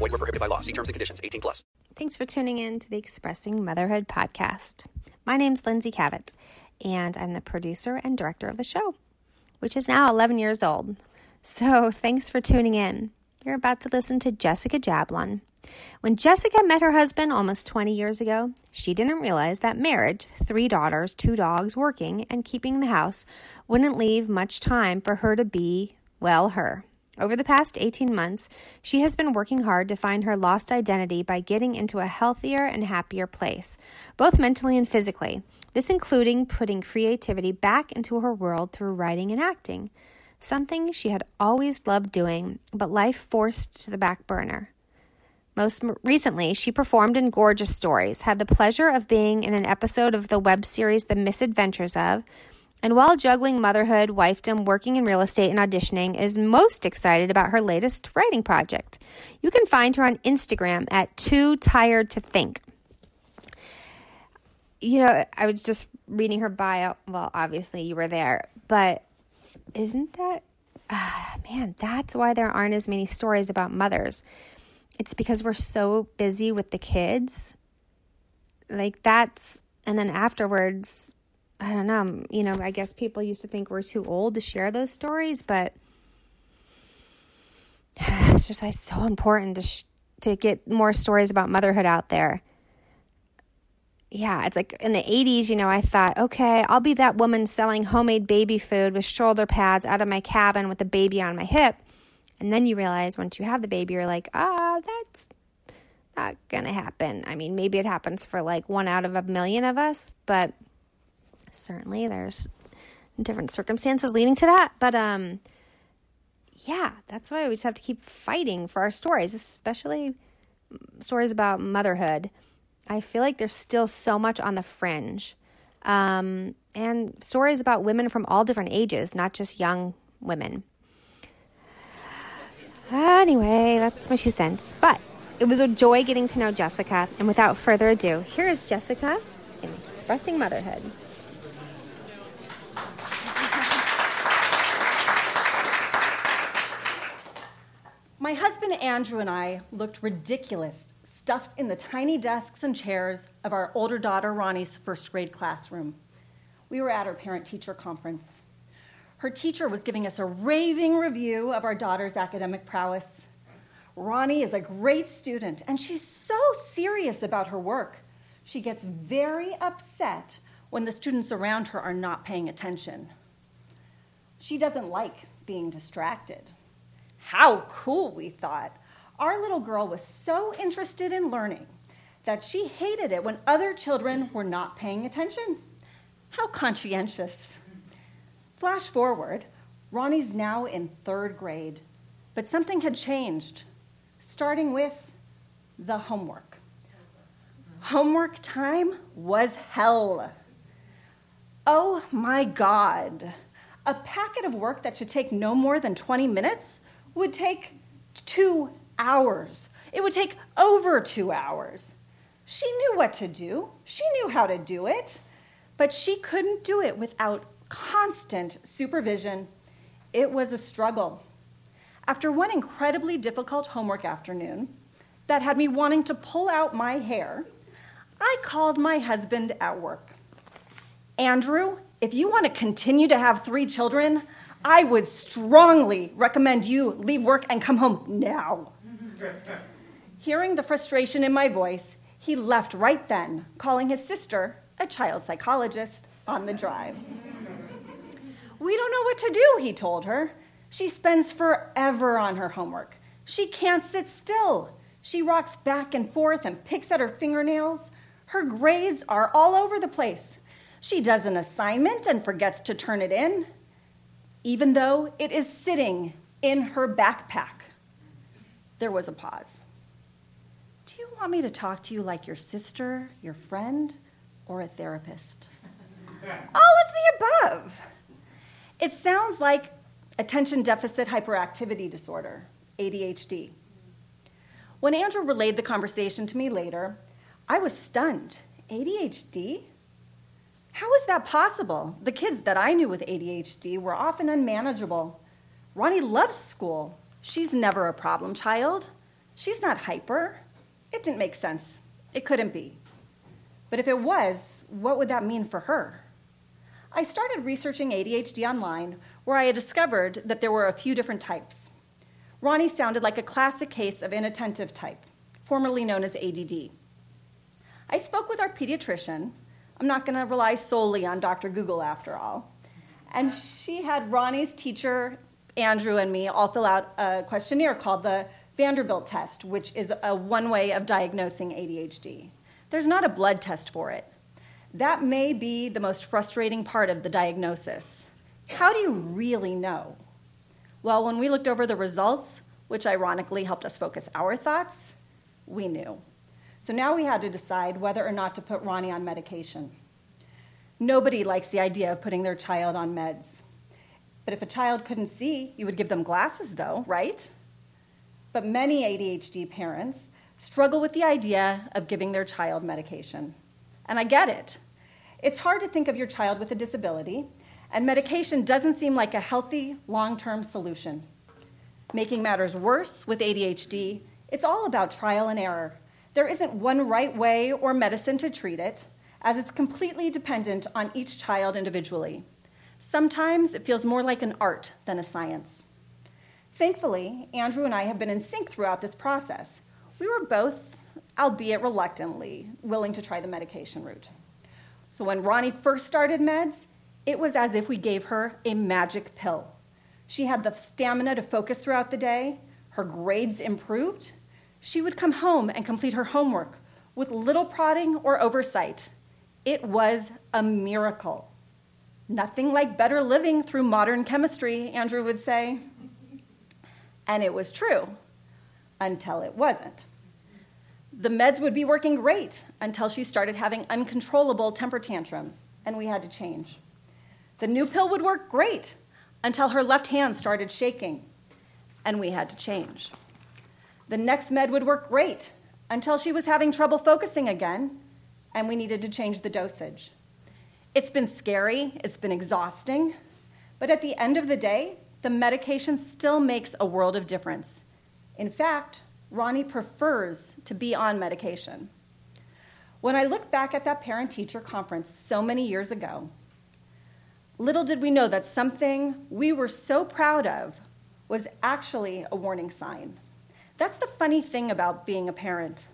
Void were prohibited by law. See terms and conditions. 18 plus. Thanks for tuning in to the Expressing Motherhood podcast. My name's Lindsay Kavet, and I'm the producer and director of the show, which is now 11 years old. So thanks for tuning in. You're about to listen to Jessica Jablon. When Jessica met her husband almost 20 years ago, she didn't realize that marriage, three daughters, two dogs, working, and keeping the house wouldn't leave much time for her to be, well, her. Over the past 18 months, she has been working hard to find her lost identity by getting into a healthier and happier place, both mentally and physically. This including putting creativity back into her world through writing and acting, something she had always loved doing, but life forced to the back burner. Most recently, she performed in Gorgeous Stories, had the pleasure of being in an episode of the web series The Misadventures of, and while juggling motherhood, wifedom, working in real estate, and auditioning, is most excited about her latest writing project. You can find her on Instagram at Too Tired to Think. You know, I was just reading her bio. Well, obviously, you were there, but isn't that, uh, man, that's why there aren't as many stories about mothers. It's because we're so busy with the kids. Like, that's, and then afterwards, I don't know, you know, I guess people used to think we're too old to share those stories, but it's just like so important to sh- to get more stories about motherhood out there. Yeah, it's like in the 80s, you know, I thought, okay, I'll be that woman selling homemade baby food with shoulder pads out of my cabin with a baby on my hip. And then you realize once you have the baby, you're like, ah, that's not going to happen. I mean, maybe it happens for like one out of a million of us, but certainly there's different circumstances leading to that but um yeah that's why we just have to keep fighting for our stories especially stories about motherhood. I feel like there's still so much on the fringe um and stories about women from all different ages not just young women. Anyway that's my two cents but it was a joy getting to know jessica and without further ado here is jessica in expressing motherhood Andrew and I looked ridiculous, stuffed in the tiny desks and chairs of our older daughter Ronnie's first grade classroom. We were at our parent teacher conference. Her teacher was giving us a raving review of our daughter's academic prowess. Ronnie is a great student, and she's so serious about her work. She gets very upset when the students around her are not paying attention. She doesn't like being distracted. How cool, we thought. Our little girl was so interested in learning that she hated it when other children were not paying attention. How conscientious. Flash forward, Ronnie's now in third grade, but something had changed, starting with the homework. Homework time was hell. Oh my God. A packet of work that should take no more than 20 minutes would take two hours. It would take over two hours. She knew what to do, she knew how to do it, but she couldn't do it without constant supervision. It was a struggle. After one incredibly difficult homework afternoon that had me wanting to pull out my hair, I called my husband at work. Andrew, if you want to continue to have three children, I would strongly recommend you leave work and come home now. Hearing the frustration in my voice, he left right then, calling his sister, a child psychologist, on the drive. We don't know what to do, he told her. She spends forever on her homework. She can't sit still. She rocks back and forth and picks at her fingernails. Her grades are all over the place. She does an assignment and forgets to turn it in even though it is sitting in her backpack. There was a pause. Do you want me to talk to you like your sister, your friend, or a therapist? All of the above. It sounds like attention deficit hyperactivity disorder, ADHD. When Andrew relayed the conversation to me later, I was stunned. ADHD? How is that possible? The kids that I knew with ADHD were often unmanageable. Ronnie loves school. She's never a problem child. She's not hyper. It didn't make sense. It couldn't be. But if it was, what would that mean for her? I started researching ADHD online, where I had discovered that there were a few different types. Ronnie sounded like a classic case of inattentive type, formerly known as ADD. I spoke with our pediatrician. I'm not going to rely solely on Dr. Google after all. And she had Ronnie's teacher, Andrew, and me all fill out a questionnaire called the Vanderbilt test, which is a one way of diagnosing ADHD. There's not a blood test for it. That may be the most frustrating part of the diagnosis. How do you really know? Well, when we looked over the results, which ironically helped us focus our thoughts, we knew. So now we had to decide whether or not to put Ronnie on medication. Nobody likes the idea of putting their child on meds. But if a child couldn't see, you would give them glasses, though, right? But many ADHD parents struggle with the idea of giving their child medication. And I get it. It's hard to think of your child with a disability, and medication doesn't seem like a healthy, long term solution. Making matters worse with ADHD, it's all about trial and error. There isn't one right way or medicine to treat it, as it's completely dependent on each child individually. Sometimes it feels more like an art than a science. Thankfully, Andrew and I have been in sync throughout this process. We were both albeit reluctantly, willing to try the medication route. So when Ronnie first started meds, it was as if we gave her a magic pill. She had the stamina to focus throughout the day, her grades improved. She would come home and complete her homework with little prodding or oversight. It was a miracle. Nothing like better living through modern chemistry, Andrew would say. And it was true until it wasn't. The meds would be working great until she started having uncontrollable temper tantrums, and we had to change. The new pill would work great until her left hand started shaking, and we had to change. The next med would work great until she was having trouble focusing again, and we needed to change the dosage. It's been scary, it's been exhausting, but at the end of the day, the medication still makes a world of difference. In fact, Ronnie prefers to be on medication. When I look back at that parent teacher conference so many years ago, little did we know that something we were so proud of was actually a warning sign. That's the funny thing about being a parent.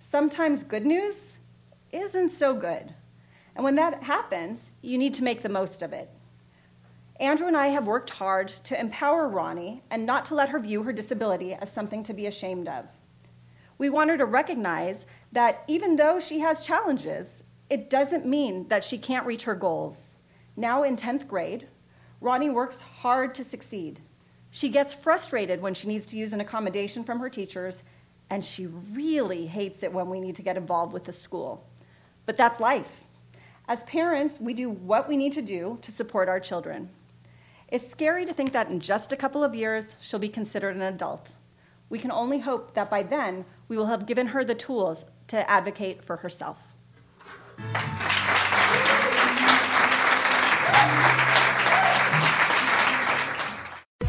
Sometimes good news isn't so good. And when that happens, you need to make the most of it. Andrew and I have worked hard to empower Ronnie and not to let her view her disability as something to be ashamed of. We want her to recognize that even though she has challenges, it doesn't mean that she can't reach her goals. Now in 10th grade, Ronnie works hard to succeed. She gets frustrated when she needs to use an accommodation from her teachers, and she really hates it when we need to get involved with the school. But that's life. As parents, we do what we need to do to support our children. It's scary to think that in just a couple of years, she'll be considered an adult. We can only hope that by then, we will have given her the tools to advocate for herself.